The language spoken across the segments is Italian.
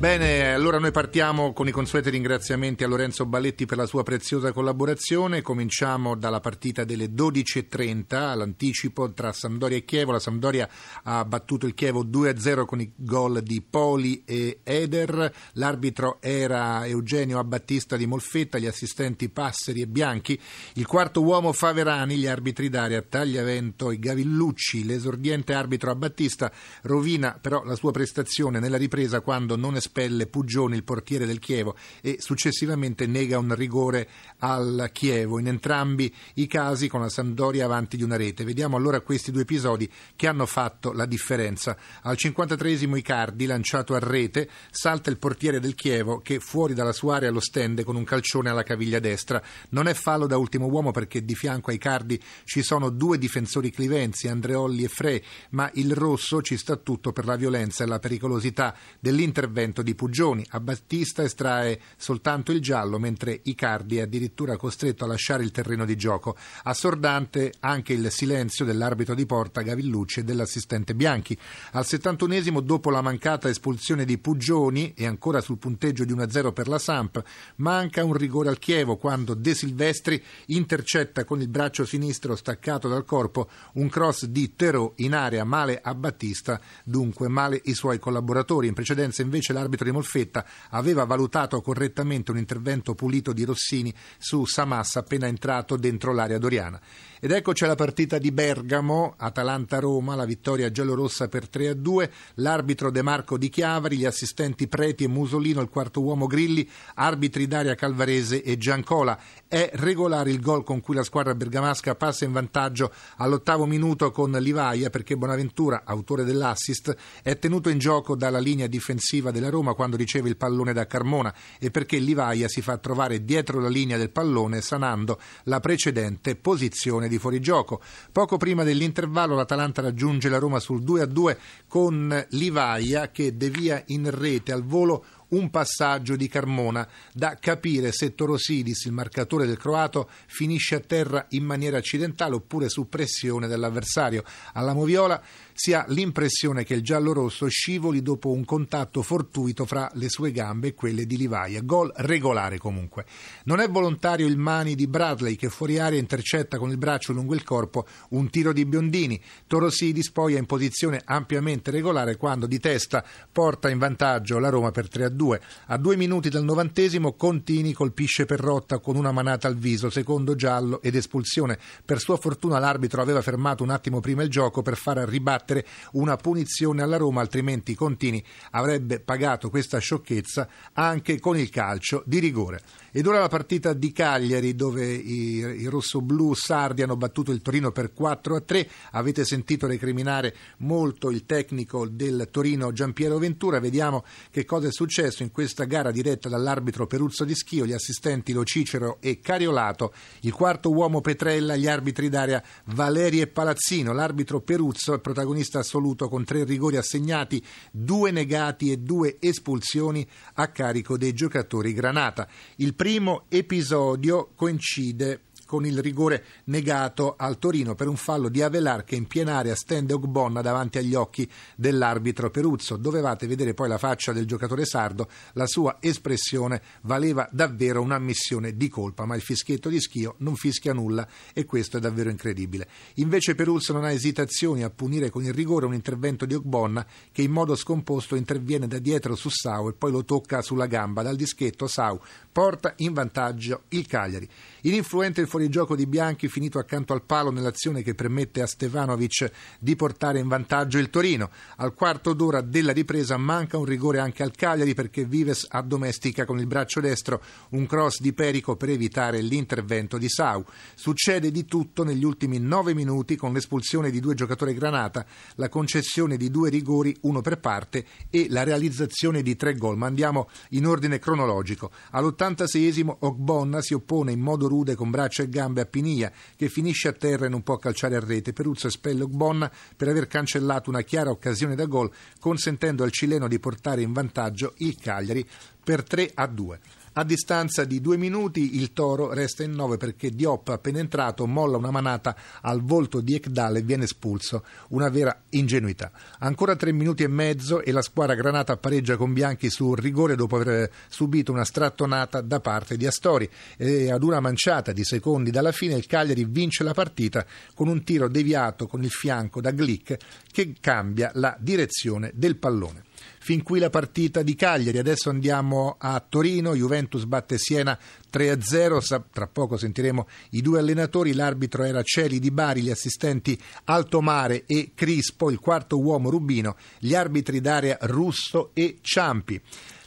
Bene, allora noi partiamo con i consueti ringraziamenti a Lorenzo Balletti per la sua preziosa collaborazione. Cominciamo dalla partita delle 12.30 all'anticipo tra Sampdoria e Chievo. La Sampdoria ha battuto il Chievo 2-0 con i gol di Poli e Eder. L'arbitro era Eugenio Abbattista di Molfetta, gli assistenti Passeri e Bianchi. Il quarto uomo Faverani, gli arbitri d'aria Tagliavento e Gavillucci. L'esordiente arbitro Abbattista rovina però la sua prestazione nella ripresa quando non è espelle Puggioni, il portiere del Chievo, e successivamente nega un rigore al Chievo. In entrambi i casi con la Sampdoria avanti di una rete. Vediamo allora questi due episodi che hanno fatto la differenza. Al 53esimo Icardi, lanciato a rete, salta il portiere del Chievo che fuori dalla sua area lo stende con un calcione alla caviglia destra. Non è fallo da ultimo uomo perché di fianco a Icardi ci sono due difensori clivenzi, Andreolli e Frey, ma il rosso ci sta tutto per la violenza e la pericolosità dell'intervento intervento di Puggioni. A Battista estrae soltanto il giallo, mentre Icardi è addirittura costretto a lasciare il terreno di gioco. Assordante anche il silenzio dell'arbitro di porta Gavillucci e dell'assistente Bianchi. Al 71esimo, dopo la mancata espulsione di Puggioni e ancora sul punteggio di 1-0 per la Samp, manca un rigore al Chievo quando De Silvestri intercetta con il braccio sinistro staccato dal corpo un cross di Terò in area male a Battista, dunque male i suoi collaboratori. In precedenza invece l'arbitro l'arbitro di Molfetta aveva valutato correttamente un intervento pulito di Rossini su Samas appena entrato dentro l'area doriana. Ed eccoci alla partita di Bergamo, Atalanta-Roma, la vittoria giallorossa per 3-2, l'arbitro De Marco di Chiavari, gli assistenti Preti e Musolino, il quarto uomo Grilli, arbitri Daria Calvarese e Giancola. È regolare il gol con cui la squadra bergamasca passa in vantaggio all'ottavo minuto con Livaia perché Bonaventura, autore dell'assist, è tenuto in gioco dalla linea difensiva della Roma quando riceve il pallone da Carmona e perché Livaia si fa trovare dietro la linea del pallone sanando la precedente posizione di fuorigioco. Poco prima dell'intervallo l'Atalanta raggiunge la Roma sul 2-2 con Livaia che devia in rete al volo un passaggio di Carmona da capire se Torosidis, il marcatore del croato, finisce a terra in maniera accidentale oppure su pressione dell'avversario. Alla Moviola si ha l'impressione che il giallo-rosso scivoli dopo un contatto fortuito fra le sue gambe e quelle di Livaia. Gol regolare comunque. Non è volontario il mani di Bradley che fuori aria intercetta con il braccio lungo il corpo un tiro di Biondini. Torosidis poi è in posizione ampiamente regolare quando di testa porta in vantaggio la Roma per 3 a 2. A due minuti dal novantesimo Contini colpisce Perrotta con una manata al viso, secondo giallo ed espulsione. Per sua fortuna l'arbitro aveva fermato un attimo prima il gioco per far ribattere una punizione alla Roma, altrimenti Contini avrebbe pagato questa sciocchezza anche con il calcio di rigore. Ed ora la partita di Cagliari dove i, i rossoblù sardi hanno battuto il Torino per 4 a 3. Avete sentito recriminare molto il tecnico del Torino Giampiero Ventura. Vediamo che cosa è successo in questa gara diretta dall'arbitro Peruzzo di Schio, gli assistenti Lo Cicero e Cariolato, il quarto uomo Petrella, gli arbitri d'aria Valeri e Palazzino. L'arbitro Peruzzo è protagonista assoluto con tre rigori assegnati, due negati e due espulsioni a carico dei giocatori Granata. Il primo episodio coincide con il rigore negato al Torino per un fallo di Avelar che in piena area stende Ogbonna davanti agli occhi dell'arbitro Peruzzo. Dovevate vedere poi la faccia del giocatore sardo, la sua espressione valeva davvero un'ammissione di colpa, ma il fischietto di Schio non fischia nulla e questo è davvero incredibile. Invece Peruzzo non ha esitazioni a punire con il rigore un intervento di Ogbonna che in modo scomposto interviene da dietro su Sau e poi lo tocca sulla gamba. Dal dischetto Sau porta in vantaggio il Cagliari. Ininfluente il fuorigioco di Bianchi finito accanto al palo nell'azione che permette a Stevanovic di portare in vantaggio il Torino. Al quarto d'ora della ripresa manca un rigore anche al Cagliari perché Vives addomestica con il braccio destro un cross di Perico per evitare l'intervento di Sau. Succede di tutto negli ultimi nove minuti con l'espulsione di due giocatori Granata, la concessione di due rigori, uno per parte, e la realizzazione di tre gol. Ma andiamo in ordine cronologico. All'86esimo Ogbonna si oppone in modo rude con braccia e gambe a Piniglia, che finisce a terra e non può calciare a rete. Peruzzo espelle Ogbonna per aver cancellato una chiara occasione da gol, consentendo al cileno di portare in vantaggio il Cagliari per 3 a 2. A distanza di due minuti il Toro resta in nove perché Diop appena entrato molla una manata al volto di Ekdal e viene espulso. Una vera ingenuità. Ancora tre minuti e mezzo e la squadra granata pareggia con Bianchi su rigore dopo aver subito una strattonata da parte di Astori. E ad una manciata di secondi dalla fine il Cagliari vince la partita con un tiro deviato con il fianco da Glick che cambia la direzione del pallone. Fin qui la partita di Cagliari, adesso andiamo a Torino, Juventus batte Siena 3-0, tra poco sentiremo i due allenatori, l'arbitro era Celi di Bari, gli assistenti Altomare e Crispo, il quarto uomo Rubino, gli arbitri d'area Russo e Ciampi.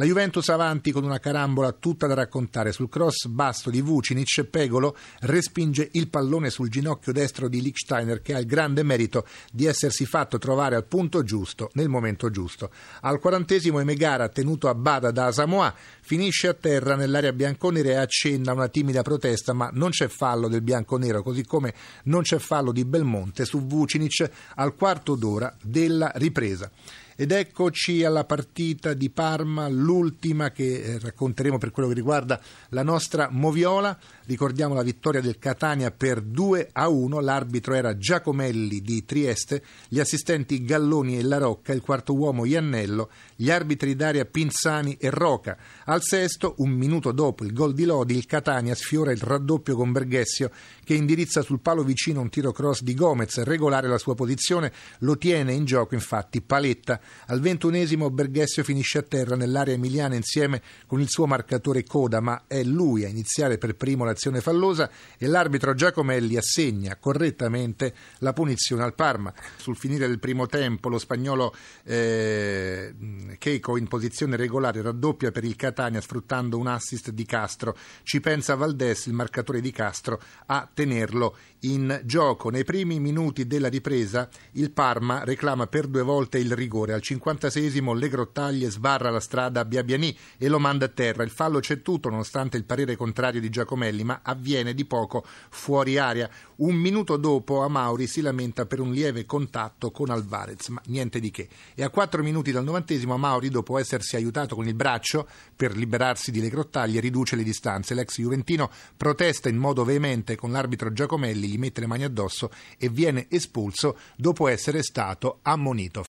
La Juventus avanti con una carambola tutta da raccontare. Sul cross basto di Vucinic, Pegolo respinge il pallone sul ginocchio destro di Lichsteiner che ha il grande merito di essersi fatto trovare al punto giusto nel momento giusto. Al quarantesimo Emegara, tenuto a bada da Samoa, finisce a terra nell'area bianconera e accenna una timida protesta, ma non c'è fallo del bianconero, così come non c'è fallo di Belmonte su Vucinic al quarto d'ora della ripresa. Ed eccoci alla partita di Parma, l'ultima che eh, racconteremo per quello che riguarda la nostra Moviola. Ricordiamo la vittoria del Catania per 2 a 1, l'arbitro era Giacomelli di Trieste, gli assistenti Galloni e La Rocca, il quarto uomo Iannello, gli arbitri d'aria Pinzani e Roca. Al sesto, un minuto dopo il gol di Lodi, il Catania sfiora il raddoppio con Berghessio che indirizza sul palo vicino un tiro cross di Gomez, regolare la sua posizione, lo tiene in gioco infatti Paletta. Al ventunesimo Berghessio finisce a terra nell'area emiliana insieme con il suo marcatore Coda, ma è lui a iniziare per primo la azione fallosa e l'arbitro Giacomelli assegna correttamente la punizione al Parma. Sul finire del primo tempo lo spagnolo eh, Keiko in posizione regolare raddoppia per il Catania sfruttando un assist di Castro. Ci pensa Valdes, il marcatore di Castro, a tenerlo in gioco. Nei primi minuti della ripresa il Parma reclama per due volte il rigore. Al 56esimo Le Grottaglie sbarra la strada a Biabiani e lo manda a terra. Il fallo c'è tutto nonostante il parere contrario di Giacomelli ma avviene di poco fuori aria. Un minuto dopo Amauri si lamenta per un lieve contatto con Alvarez, ma niente di che. E a quattro minuti dal novantesimo Amauri, dopo essersi aiutato con il braccio per liberarsi di Le Grottaglie, riduce le distanze. L'ex Juventino protesta in modo veemente con l'arbitro Giacomelli, gli mette le mani addosso e viene espulso dopo essere stato ammonito.